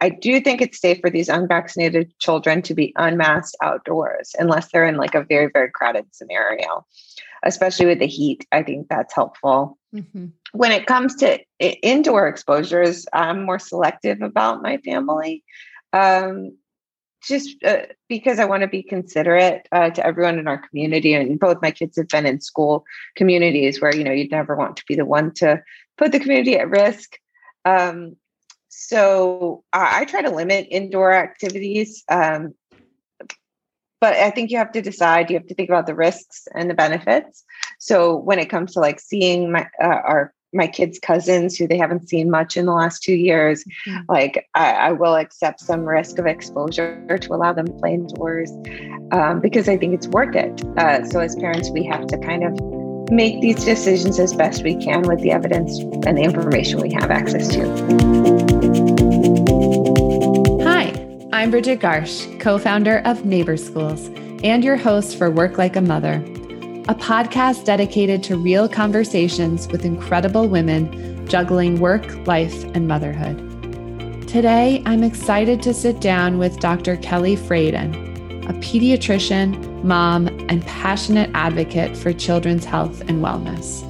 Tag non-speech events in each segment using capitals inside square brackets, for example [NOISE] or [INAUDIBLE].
I do think it's safe for these unvaccinated children to be unmasked outdoors unless they're in like a very, very crowded scenario, especially with the heat. I think that's helpful. Mm-hmm. When it comes to indoor exposures, I'm more selective about my family. Um, just uh, because I want to be considerate uh, to everyone in our community. And both my kids have been in school communities where, you know, you'd never want to be the one to put the community at risk. Um, so I, I, try to limit indoor activities. Um, but I think you have to decide, you have to think about the risks and the benefits. So when it comes to like seeing my, uh, our my kids' cousins who they haven't seen much in the last two years. Mm-hmm. Like, I, I, will accept some risk of exposure to allow them to play indoors um, because I think it's worth it. Uh, so, as parents, we have to kind of make these decisions as best we can with the evidence and the information we have access to. I'm Bridget Garsh, co founder of Neighbor Schools, and your host for Work Like a Mother a podcast dedicated to real conversations with incredible women juggling work, life, and motherhood. Today, I'm excited to sit down with Dr. Kelly Fradin, a pediatrician, mom, and passionate advocate for children's health and wellness.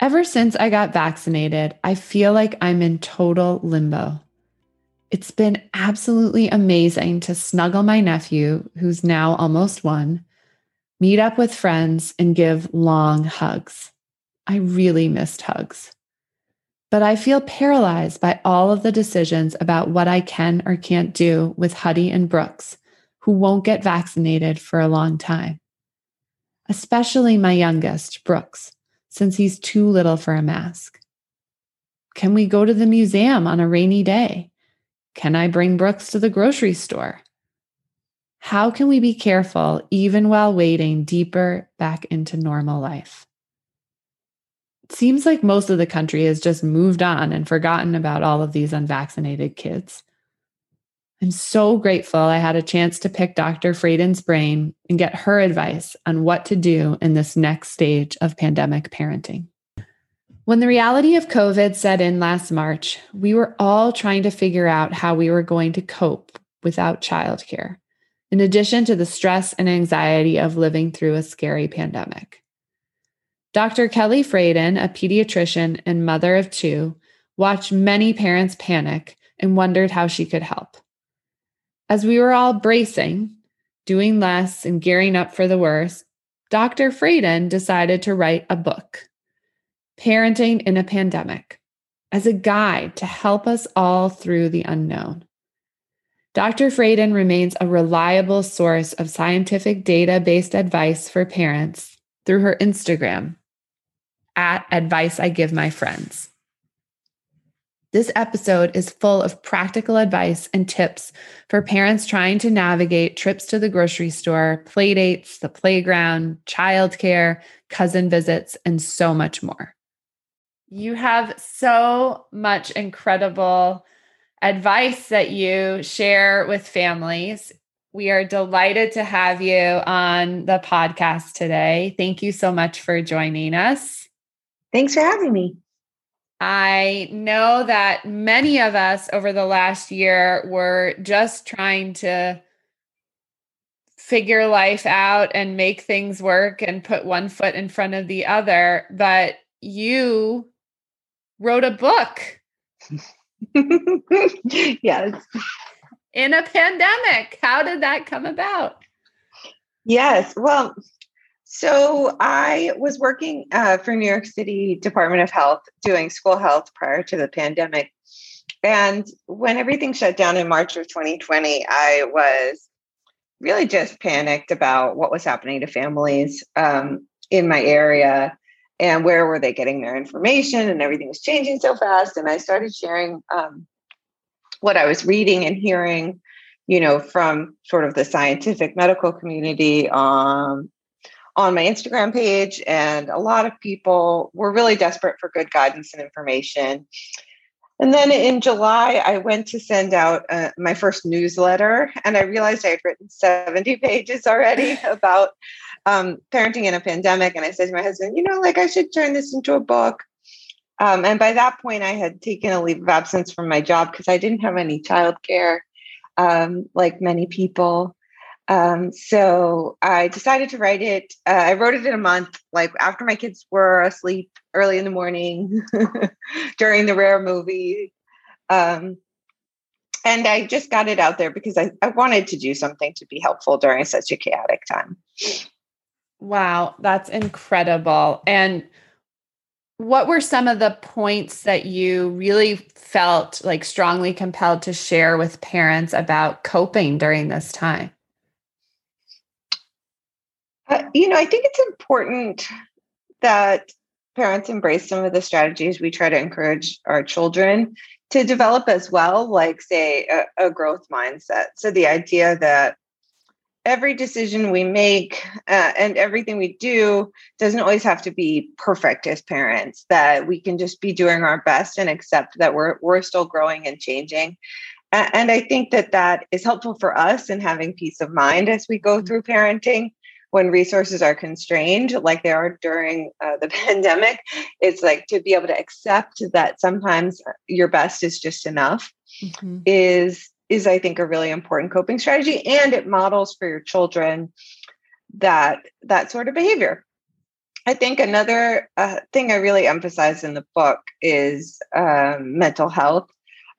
Ever since I got vaccinated, I feel like I'm in total limbo. It's been absolutely amazing to snuggle my nephew, who's now almost one, meet up with friends, and give long hugs. I really missed hugs. But I feel paralyzed by all of the decisions about what I can or can't do with Huddy and Brooks, who won't get vaccinated for a long time. Especially my youngest, Brooks, since he's too little for a mask. Can we go to the museum on a rainy day? Can I bring Brooks to the grocery store? How can we be careful even while wading deeper back into normal life? It seems like most of the country has just moved on and forgotten about all of these unvaccinated kids. I'm so grateful I had a chance to pick Dr. Fradin's brain and get her advice on what to do in this next stage of pandemic parenting. When the reality of COVID set in last March, we were all trying to figure out how we were going to cope without childcare in addition to the stress and anxiety of living through a scary pandemic. Dr. Kelly Fradin, a pediatrician and mother of two, watched many parents panic and wondered how she could help. As we were all bracing, doing less, and gearing up for the worst, Dr. Fradin decided to write a book, Parenting in a Pandemic, as a guide to help us all through the unknown. Dr. Fradin remains a reliable source of scientific data based advice for parents through her Instagram at Advice I Give My Friends. This episode is full of practical advice and tips for parents trying to navigate trips to the grocery store, play dates, the playground, childcare, cousin visits, and so much more. You have so much incredible advice that you share with families. We are delighted to have you on the podcast today. Thank you so much for joining us. Thanks for having me. I know that many of us over the last year were just trying to figure life out and make things work and put one foot in front of the other. But you wrote a book. [LAUGHS] yes. In a pandemic. How did that come about? Yes. Well, so I was working uh, for New York City Department of Health doing school health prior to the pandemic. And when everything shut down in March of 2020, I was really just panicked about what was happening to families um, in my area and where were they getting their information and everything was changing so fast and i started sharing um, what i was reading and hearing you know from sort of the scientific medical community um, on my instagram page and a lot of people were really desperate for good guidance and information. And then in July, I went to send out uh, my first newsletter, and I realized I had written 70 pages already [LAUGHS] about um, parenting in a pandemic. And I said to my husband, you know, like I should turn this into a book. Um, and by that point, I had taken a leave of absence from my job because I didn't have any childcare, um, like many people. Um, so I decided to write it. Uh, I wrote it in a month, like after my kids were asleep early in the morning [LAUGHS] during the rare movie. Um, and I just got it out there because I, I wanted to do something to be helpful during such a chaotic time. Wow, that's incredible. And what were some of the points that you really felt like strongly compelled to share with parents about coping during this time? Uh, you know, I think it's important that parents embrace some of the strategies we try to encourage our children to develop as well, like, say, a, a growth mindset. So, the idea that every decision we make uh, and everything we do doesn't always have to be perfect as parents that we can just be doing our best and accept that we're we're still growing and changing and i think that that is helpful for us in having peace of mind as we go mm-hmm. through parenting when resources are constrained like they are during uh, the [LAUGHS] pandemic it's like to be able to accept that sometimes your best is just enough mm-hmm. is is i think a really important coping strategy and it models for your children that that sort of behavior. I think another uh, thing i really emphasize in the book is um, mental health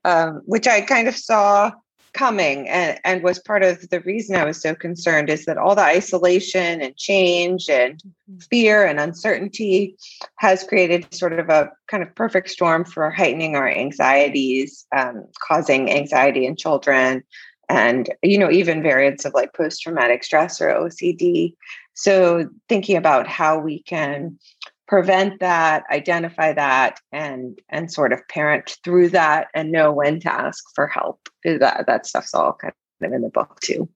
um, which i kind of saw coming and, and was part of the reason I was so concerned is that all the isolation and change and mm-hmm. fear and uncertainty has created sort of a kind of perfect storm for heightening our anxieties, um, causing anxiety in children, and you know even variants of like post-traumatic stress or OCD. So thinking about how we can prevent that identify that and and sort of parent through that and know when to ask for help. Uh, that that stuff's all kind of in the book too.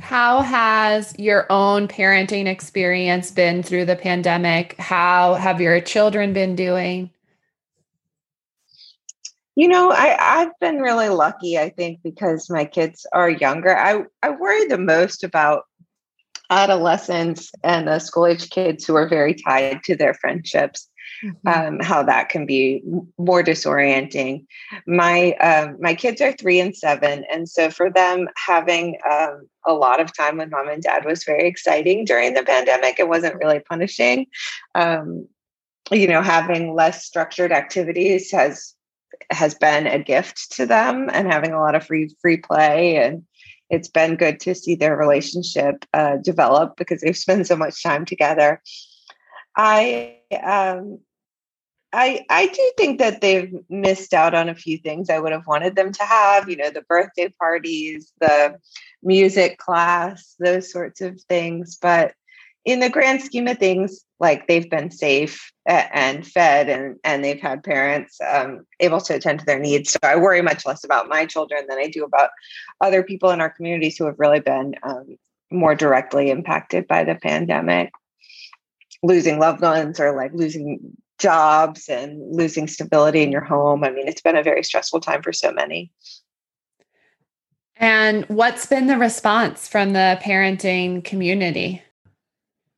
How has your own parenting experience been through the pandemic? How have your children been doing? You know i i've been really lucky i think because my kids are younger. I i worry the most about adolescents and the school age kids who are very tied to their friendships mm-hmm. um, how that can be more disorienting. My um, my kids are three and seven and so for them having um, a lot of time with mom and dad was very exciting during the pandemic. It wasn't really punishing. Um, you know having less structured activities has has been a gift to them and having a lot of free free play and it's been good to see their relationship uh, develop because they've spent so much time together. I um, I I do think that they've missed out on a few things I would have wanted them to have. You know, the birthday parties, the music class, those sorts of things. But in the grand scheme of things, like they've been safe and fed and and they've had parents um, able to attend to their needs. So i worry much less about my children than i do about other people in our communities who have really been um, more directly impacted by the pandemic. Losing loved ones or like losing jobs and losing stability in your home. I mean it's been a very stressful time for so many. And what's been the response from the parenting community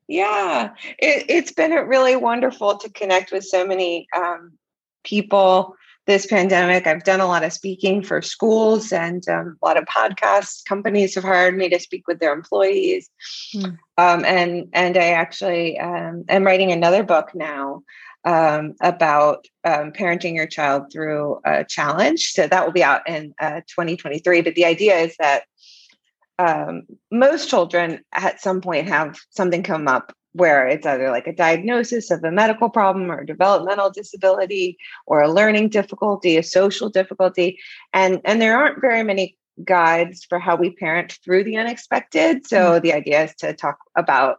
yeah, it, has been really wonderful to connect with so many um, people this pandemic. I've done a lot of speaking for schools and um, a lot of podcasts. Companies have hired me to speak with their employees, mm. um, and and I actually um, am writing another book now um, about um, parenting your child through a challenge. So that will be out in uh, 2023. But the idea is that um, most children at some point have something come up where it's either like a diagnosis of a medical problem or a developmental disability or a learning difficulty a social difficulty. And and there aren't very many guides for how we parent through the unexpected. So mm-hmm. the idea is to talk about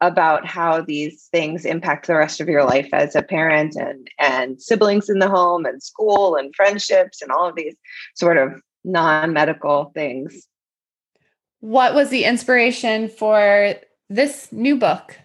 about how these things impact the rest of your life as a parent and and siblings in the home and school and friendships and all of these sort of non-medical things what was the inspiration for this new book?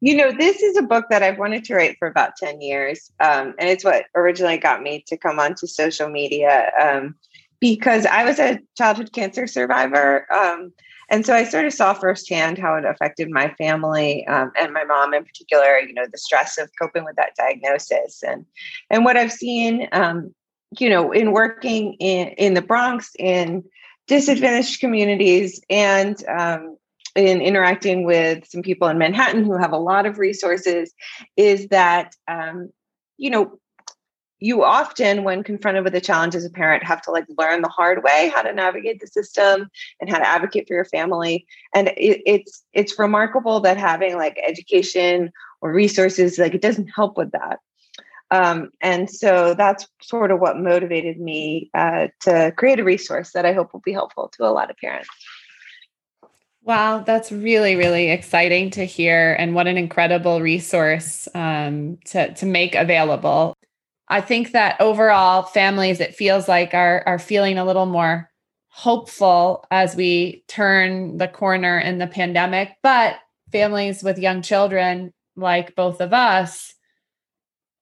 You know, this is a book that I've wanted to write for about 10 years. Um, and it's what originally got me to come onto social media um, because I was a childhood cancer survivor. Um, and so I sort of saw firsthand how it affected my family um, and my mom in particular. You know, the stress of coping with that diagnosis, and and what I've seen, um, you know, in working in in the Bronx in disadvantaged communities and um, in interacting with some people in Manhattan who have a lot of resources, is that um, you know you often when confronted with a challenge as a parent have to like learn the hard way how to navigate the system and how to advocate for your family. And it, it's it's remarkable that having like education or resources like it doesn't help with that um, and so that's sort of what motivated me uh, to create a resource that i hope will be helpful to a lot of parents Wow, that's really, really exciting to hear, and what an incredible resource um, to to make available. I think that overall families, it feels like are are feeling a little more hopeful as we turn the corner in the pandemic. But families with young children, like both of us,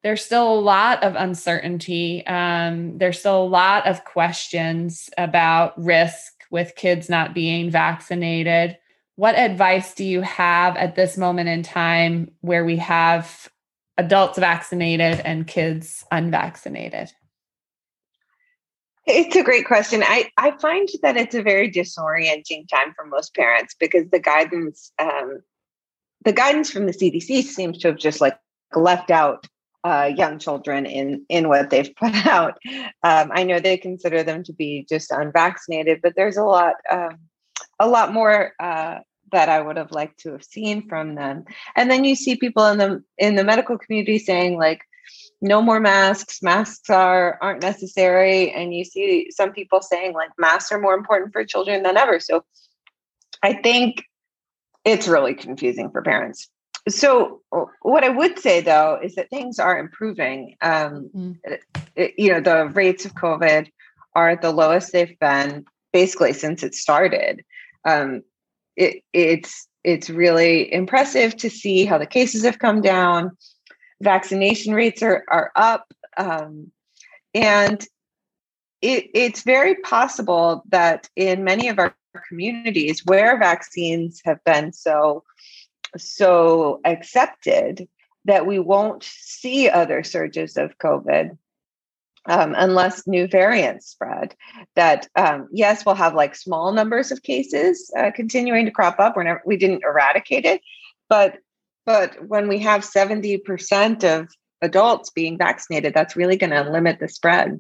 there's still a lot of uncertainty. Um, there's still a lot of questions about risk with kids not being vaccinated. What advice do you have at this moment in time where we have adults vaccinated and kids unvaccinated? It's a great question. I, I find that it's a very disorienting time for most parents because the guidance um, the guidance from the CDC seems to have just like left out uh, young children in in what they've [LAUGHS] put out. Um, I know they consider them to be just unvaccinated, but there's a lot um, a lot more uh, that I would have liked to have seen from them. And then you see people in the in the medical community saying like no more masks masks are aren't necessary and you see some people saying like masks are more important for children than ever so i think it's really confusing for parents so what i would say though is that things are improving um, mm-hmm. it, you know the rates of covid are at the lowest they've been basically since it started um, it, it's it's really impressive to see how the cases have come down. Vaccination rates are are up, um, and it, it's very possible that in many of our communities where vaccines have been so so accepted that we won't see other surges of COVID um, unless new variants spread. That um, yes, we'll have like small numbers of cases uh, continuing to crop up. We're never, we didn't eradicate it, but but when we have seventy percent of adults being vaccinated, that's really going to limit the spread.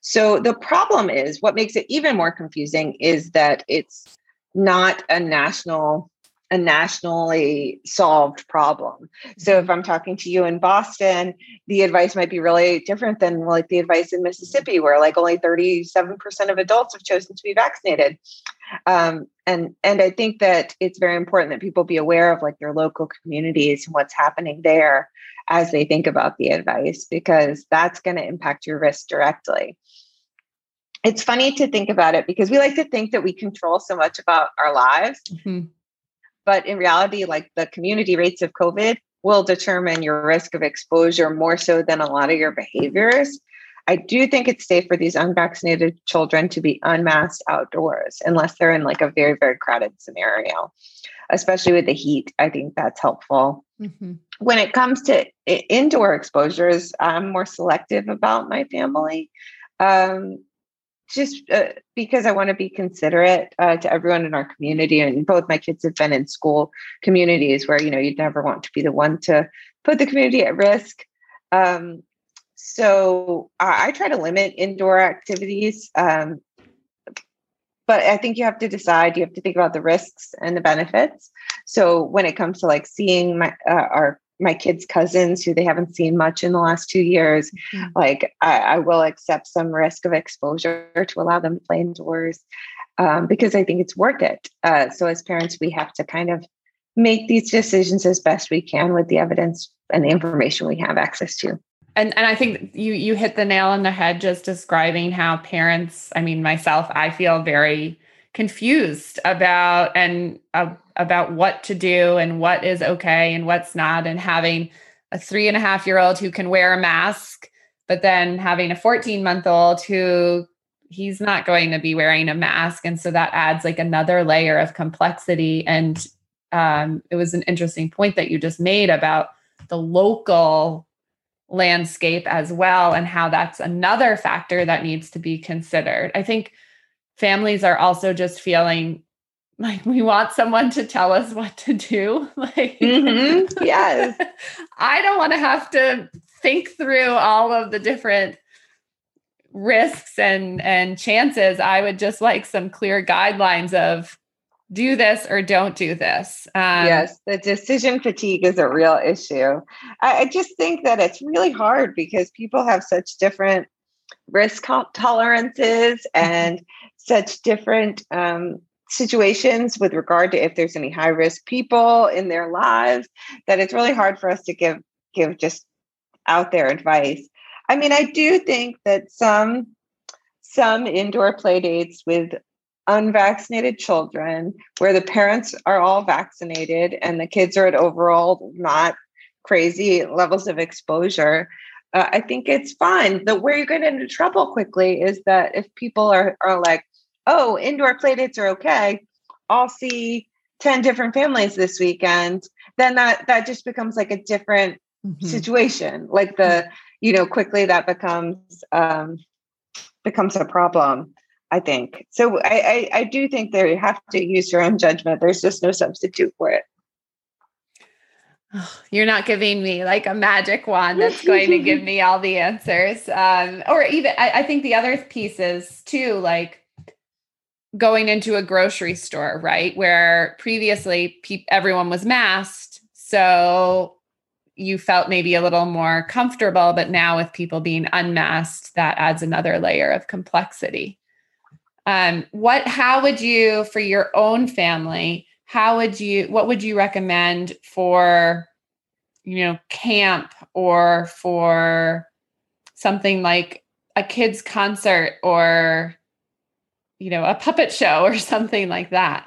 So the problem is what makes it even more confusing is that it's not a national a nationally solved problem. So if I'm talking to you in Boston, the advice might be really different than like the advice in Mississippi, where like only 37% of adults have chosen to be vaccinated. Um, and and I think that it's very important that people be aware of like their local communities and what's happening there as they think about the advice, because that's going to impact your risk directly it's funny to think about it because we like to think that we control so much about our lives. Mm-hmm. But in reality, like the community rates of COVID will determine your risk of exposure more so than a lot of your behaviors. I do think it's safe for these unvaccinated children to be unmasked outdoors unless they're in like a very, very crowded scenario, especially with the heat. I think that's helpful. Mm-hmm. When it comes to indoor exposures, I'm more selective about my family. Um, just uh, because I want to be considerate uh, to everyone in our community. And both my kids have been in school communities where, you know, you'd never want to be the one to put the community at risk. Um, so I, I, try to limit indoor activities. Um, but I think you have to decide, you have to think about the risks and the benefits. So when it comes to like seeing my, uh, our my kids' cousins who they haven't seen much in the last two years. Mm-hmm. Like I, I, will accept some risk of exposure to allow them to play indoors um, because I think it's worth it. Uh, so as parents, we have to kind of make these decisions as best we can with the evidence and the information we have access to. And and I think you you hit the nail on the head just describing how parents, I mean myself, I feel very confused about and uh, about what to do and what is okay and what's not and having a three and a half year old who can wear a mask but then having a 14 month old who he's not going to be wearing a mask. And so that adds like another layer of complexity. And um, it was an interesting point that you just made about the local landscape as well and how that's another factor that needs to be considered. I think families are also just feeling like we want someone to tell us what to do [LAUGHS] like mm-hmm. yes [LAUGHS] i don't want to have to think through all of the different risks and and chances i would just like some clear guidelines of do this or don't do this um, yes the decision fatigue is a real issue I, I just think that it's really hard because people have such different risk tolerances mm-hmm. and such different um, situations with regard to if there's any high risk people in their lives that it's really hard for us to give give just out there advice. I mean i do think that some some indoor play dates with unvaccinated children where the parents are all vaccinated and the kids are at overall not crazy levels of exposure uh, i think it's fine. The where you get into trouble quickly is that if people are, are like oh, indoor playdates are okay. I'll see 10 different families this weekend. Then that that just becomes like a different mm-hmm. situation. Like the, you know, quickly that becomes um becomes a problem. I think so. I, I, I do think that you have to use your own judgment. There's just no substitute for it. [SIGHS] you're not giving me like a magic wand that's going to give [LAUGHS] me all the answers. Um, or even I, I think the other piece is too like going into a grocery store, right? Where previously pe- everyone was masked. So you felt maybe a little more comfortable, but now with people being unmasked, that adds another layer of complexity. Um, what, how would you, for your own family, how would you, what would you recommend for, you know, camp or for something like a kids' concert or you know, a puppet show or [LAUGHS] something like that?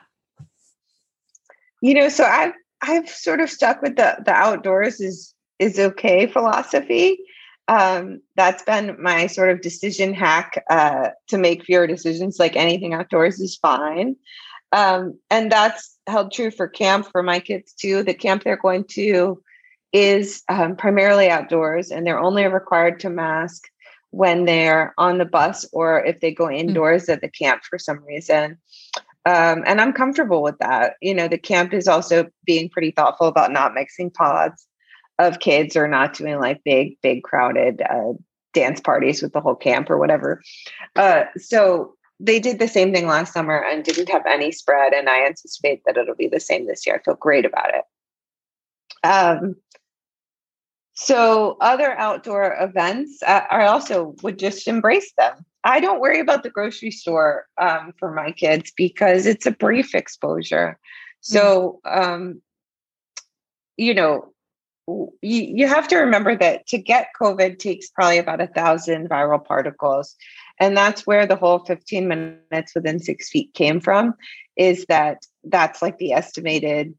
You know, so I've I've sort of stuck with the the outdoors is is okay philosophy. Um, that's been my sort of decision hack uh, to make fewer decisions. Like anything outdoors is fine, um, and that's held true for camp for my kids too. The camp they're going to is um, primarily outdoors, and they're only required to mask when they're on the bus or if they go hmm. indoors mm. at the camp for some reason. Um, and I'm comfortable with that. You know, the camp is also being pretty thoughtful about not mixing pods of kids or not doing like big, big crowded uh, dance parties with the whole camp or whatever. Uh, so they did the same thing last summer and didn't have any spread. And I anticipate that it'll be the same this year. I feel great about it. Um, so other outdoor events, uh, I also would just embrace them. I don't worry about the grocery store um, for my kids because it's a brief exposure. So, um, you know, you, you have to remember that to get COVID takes probably about a thousand viral particles. And that's where the whole 15 minutes within six feet came from, is that that's like the estimated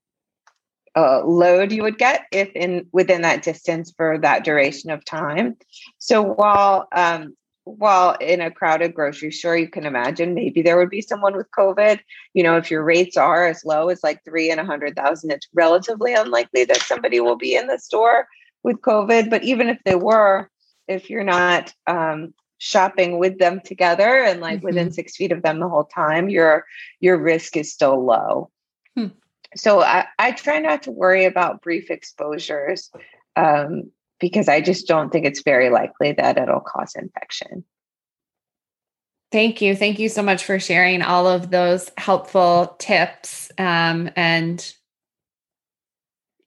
uh, load you would get if in within that distance for that duration of time. So while um, while in a crowded grocery store, you can imagine maybe there would be someone with COVID. You know, if your rates are as low as like three in a hundred thousand, it's relatively unlikely that somebody will be in the store with COVID. But even if they were, if you're not um, shopping with them together and like mm-hmm. within six feet of them the whole time, your your risk is still low. Hmm so I, I try not to worry about brief exposures um, because I just don't think it's very likely that it'll cause infection. Thank you. Thank you so much for sharing all of those helpful tips um, and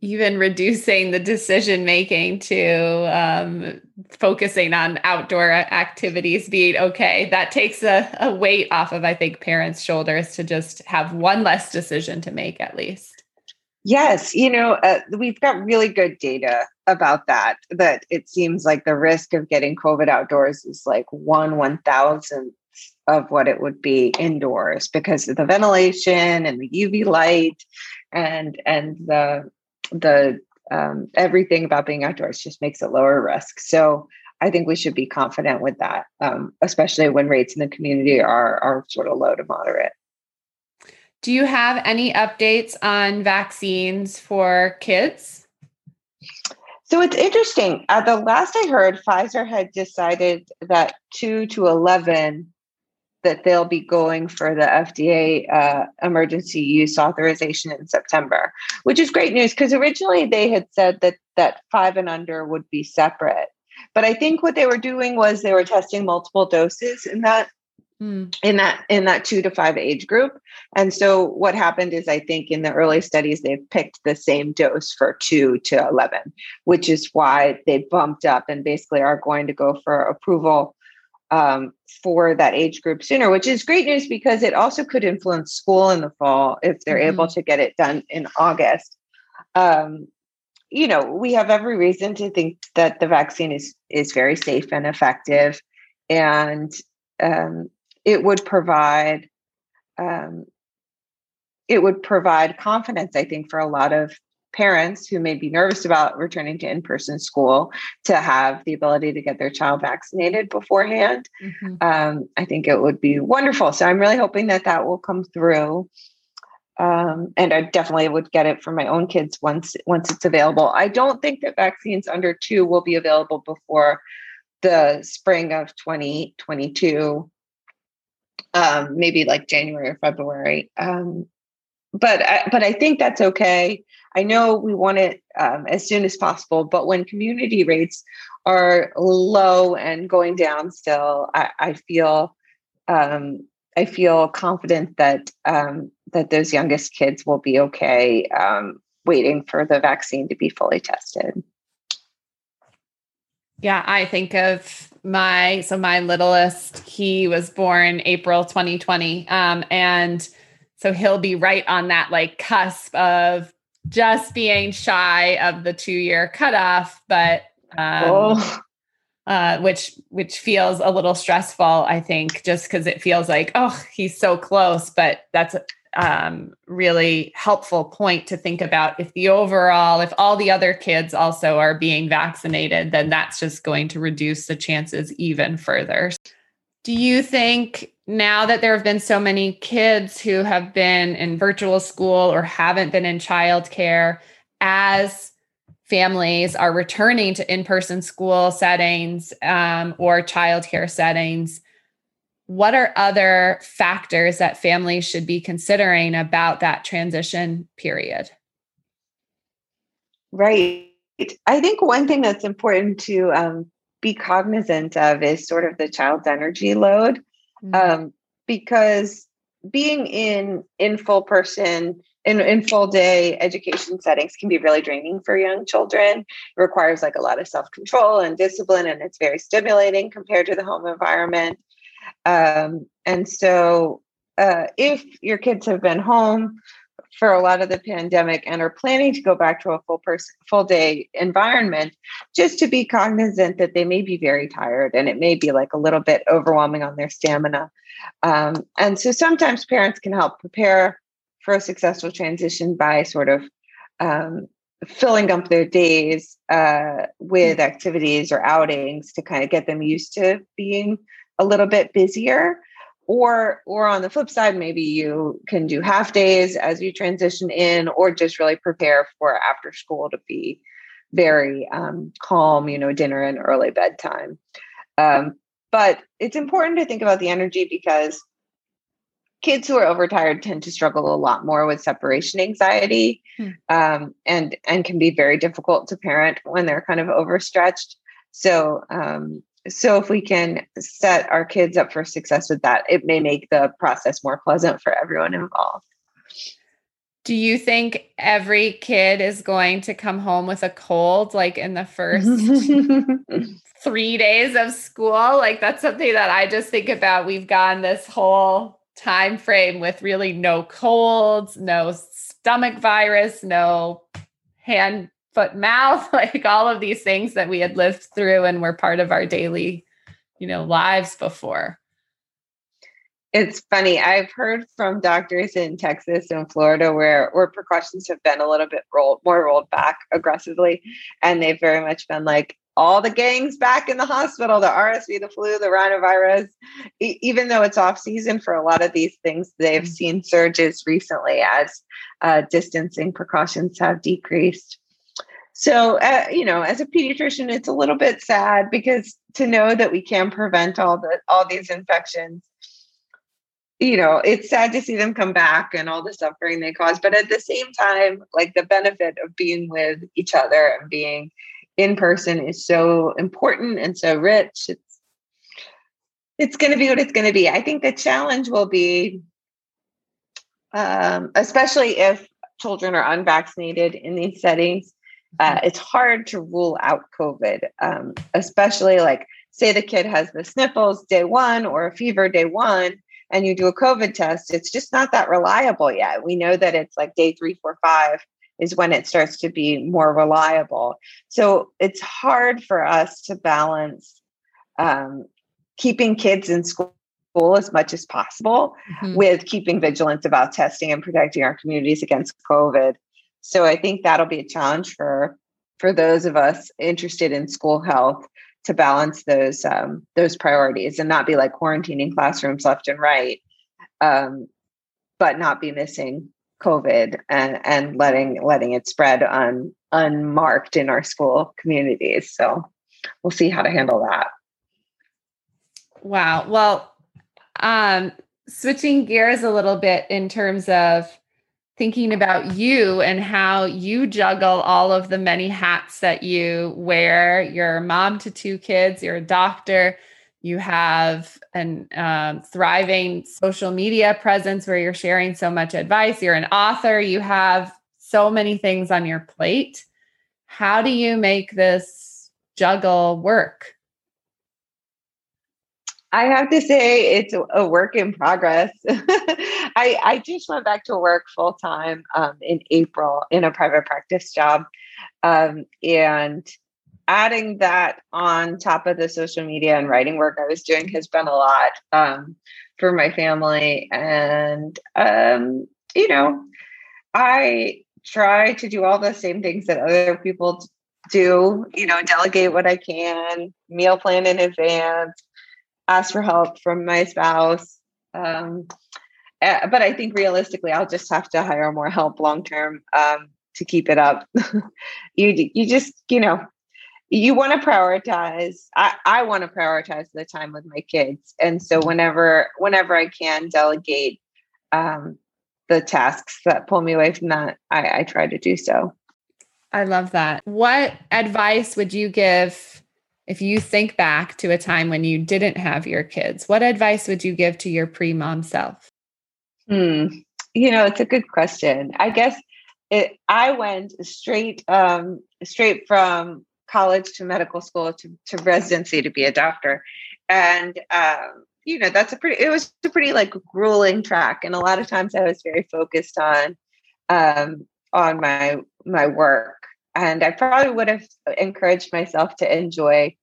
even reducing the decision making to um, focusing on outdoor activities being okay. That takes a, a weight off of, I think, parents' shoulders to just have one less decision to make at least. Yes, you know, uh, we've got really good data about that. That it seems like the risk of getting COVID outdoors is like one one thousandth of what it would be indoors because of the ventilation and the UV light and and the the um, everything about being outdoors just makes it lower risk. So I think we should be confident with that, um, especially when rates in the community are are sort of low to moderate. Do you have any updates on vaccines for kids? So it's interesting. At the last I heard, Pfizer had decided that two to eleven that they'll be going for the FDA uh, emergency use authorization in September, which is great news because originally they had said that that five and under would be separate. But I think what they were doing was they were testing multiple doses in that mm. in that in that two to five age group. And so what happened is I think in the early studies they've picked the same dose for two to eleven, which is why they bumped up and basically are going to go for approval um, for that age group sooner, which is great news because it also could influence school in the fall if they're mm-hmm. able to get it done in August. Um, you know, we have every reason to think that the vaccine is is very safe and effective, and um, it would provide um, it would provide confidence. I think for a lot of parents who may be nervous about returning to in-person school to have the ability to get their child vaccinated beforehand mm-hmm. um, i think it would be wonderful so i'm really hoping that that will come through um, and I definitely would get it for my own kids once once it's available. I don't think that vaccines under two will be available before the spring of 2022, um, maybe like January or February. Um, but I, but I think that's okay. I know we want it um, as soon as possible, but when community rates are low and going down still, I, I feel um, I feel confident that um, that those youngest kids will be okay um, waiting for the vaccine to be fully tested. Yeah, I think of my so my littlest. He was born April 2020, um, and so he'll be right on that like cusp of just being shy of the two year cutoff, but um, oh uh, which which feels a little stressful. I think just because it feels like oh he's so close, but that's a um, really helpful point to think about. If the overall, if all the other kids also are being vaccinated, then that's just going to reduce the chances even further. Do you think now that there have been so many kids who have been in virtual school or haven't been in childcare, as families are returning to in-person school settings um, or childcare settings what are other factors that families should be considering about that transition period? Right. I think one thing that's important to um, be cognizant of is sort of the child's energy load mm-hmm. um, because being in in full person in, in full day education settings can be really draining for young children. It requires like a lot of self control and discipline, and it's very stimulating compared to the home environment. Um, and so, uh, if your kids have been home for a lot of the pandemic and are planning to go back to a full person full day environment just to be cognizant that they may be very tired and it may be like a little bit overwhelming on their stamina um, and so sometimes parents can help prepare for a successful transition by sort of um, filling up their days uh, with mm. activities or outings to kind of get them used to being a little bit busier or or on the flip side maybe you can do half days as you transition in or just really prepare for after school to be very um, calm you know dinner and early bedtime um, but it's important to think about the energy because kids who are overtired tend to struggle a lot more with separation anxiety hmm. um, and and can be very difficult to parent when they're kind of overstretched so um, so if we can set our kids up for success with that it may make the process more pleasant for everyone involved. Do you think every kid is going to come home with a cold like in the first [LAUGHS] three days of school? Like that's something that i just think about. We've gone this whole time frame with really no colds, no stomach virus, no hand, foot, mouth, [LAUGHS] like all of these things that we had lived through and were part of our daily, you know, lives before. It's funny. I've heard from doctors in Texas and Florida where where precautions have been a little bit rolled more rolled back aggressively, and they've very much been like, all the gangs back in the hospital, the RSV, the flu, the rhinovirus. E- even though it's off season for a lot of these things, they've mm-hmm. seen surges recently as uh, distancing precautions have decreased. So, uh, you know, as a pediatrician, it's a little bit sad because to know that we can prevent all the all these infections, you know, it's sad to see them come back and all the suffering they cause. But at the same time, like the benefit of being with each other and being in person is so important and so rich. It's it's going to be what it's going to be. I think the challenge will be, um, especially if children are unvaccinated in these settings. Uh, it's hard to rule out COVID, um, especially like say the kid has the sniffles day one or a fever day one, and you do a COVID test. It's just not that reliable yet. We know that it's like day three, four, five is when it starts to be more reliable. So it's hard for us to balance um, keeping kids in school as much as possible mm-hmm. with keeping vigilance about testing and protecting our communities against COVID. So I think that'll be a challenge for for those of us interested in school health to balance those um, those priorities and not be like quarantining classrooms left and right, um, but not be missing COVID and and letting letting it spread un, unmarked in our school communities. So we'll see how to handle that. Wow. Well, um, switching gears a little bit in terms of thinking about you and how you juggle all of the many hats that you wear. You're a mom to two kids, you're a doctor, you have an um, thriving social media presence where you're sharing so much advice. You're an author. You have so many things on your plate. How do you make this juggle work? I have to say it's a work in progress. [LAUGHS] I, I just went back to work full time um, in April in a private practice job. Um, and adding that on top of the social media and writing work I was doing has been a lot um, for my family. And, um, you know, I try to do all the same things that other people do, you know, delegate what I can, meal plan in advance, ask for help from my spouse. Um, eh, but I think realistically, I'll just have to hire more help long term um, to keep it up. [LAUGHS] you you just you know you want to prioritize. I, I want to prioritize the time with my kids. And so whenever whenever i can delegate um, the tasks that pull me away from that I, I try to do so. I love that. What advice would you give if you think back to a time when you didn't have your kids? What advice would you give to your pre-mom self hmm you know it's a good question i guess it, I went straight um, straight from college to medical school to, to residency to be a doctor. And, um, you know, that's a pretty, it was a pretty like grueling track. And a lot of times I was very focused on, um, on my, my work. And I probably would have encouraged myself to enjoy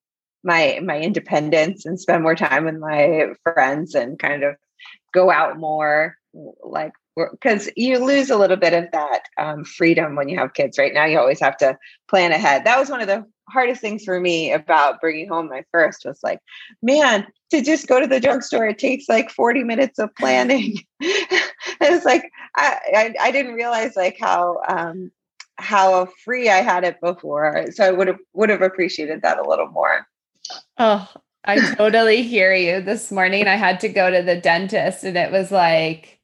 my, my independence and spend more time with my friends and kind of go out more like because you lose a little bit of that um, freedom when you have kids right now you always have to plan ahead that was one of the hardest things for me about bringing home my first was like, man, to just go to the drugstore, it takes like 40 minutes of planning. [LAUGHS] it's like, I, I, I, didn't realize like how, um, how free I had it before. So I would have, would have appreciated that a little more. Oh, I totally hear you. This morning I had to go to the dentist and it was like,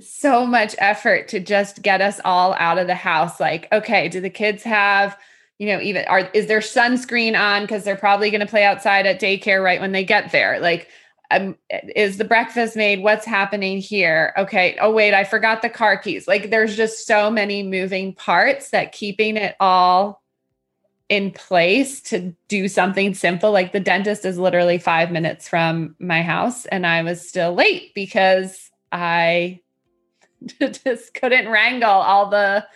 so much effort to just get us all out of the house. Like, okay, do the kids have you know even are is there sunscreen on? Because they're probably going to play outside at daycare right when they get there. Like um, is the breakfast made? What's happening here? Okay oh wait i forgot the car keys. Like there's just so many moving parts that keeping it all in place to do something simple like the dentist is literally 5 minutes from my house and i was still late because i [LAUGHS] just couldn't wrangle all the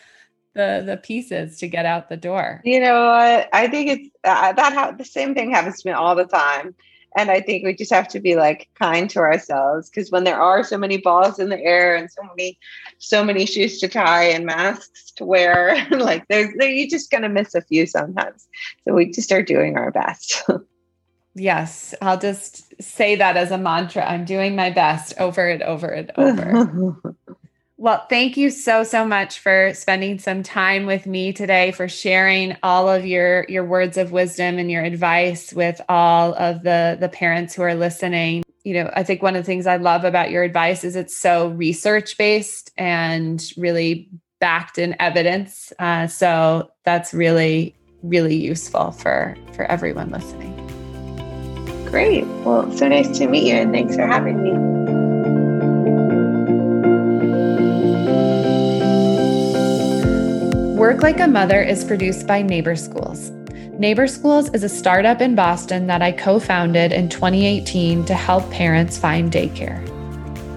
the the pieces to get out the door. You know, I, I think it's uh, that ha- the same thing happens to me all the time. And I think we just have to be like kind to ourselves because when there are so many balls in the air and so many, so many shoes to tie and masks to wear, [LAUGHS] like there's, you're just going to miss a few sometimes. So we just are doing our best. [LAUGHS] yes. I'll just say that as a mantra. I'm doing my best over and over and over. Well, thank you so so much for spending some time with me today for sharing all of your your words of wisdom and your advice with all of the the parents who are listening. You know, I think one of the things I love about your advice is it's so research based and really backed in evidence. Uh, so that's really really useful for for everyone listening. Great. Well, so nice to meet you and thanks for having me. Work Like a Mother is produced by Neighbor Schools. Neighbor Schools is a startup in Boston that I co founded in 2018 to help parents find daycare.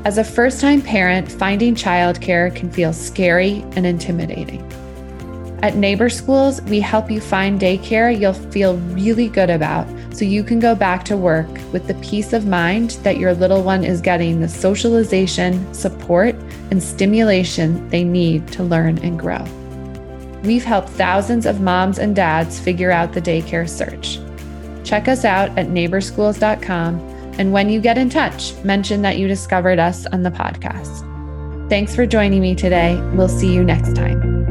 As a first time parent, finding childcare can feel scary and intimidating. At Neighbor Schools, we help you find daycare you'll feel really good about so you can go back to work with the peace of mind that your little one is getting the socialization, support, and stimulation they need to learn and grow. We've helped thousands of moms and dads figure out the daycare search. Check us out at neighborschools.com, and when you get in touch, mention that you discovered us on the podcast. Thanks for joining me today. We'll see you next time.